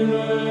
Amen.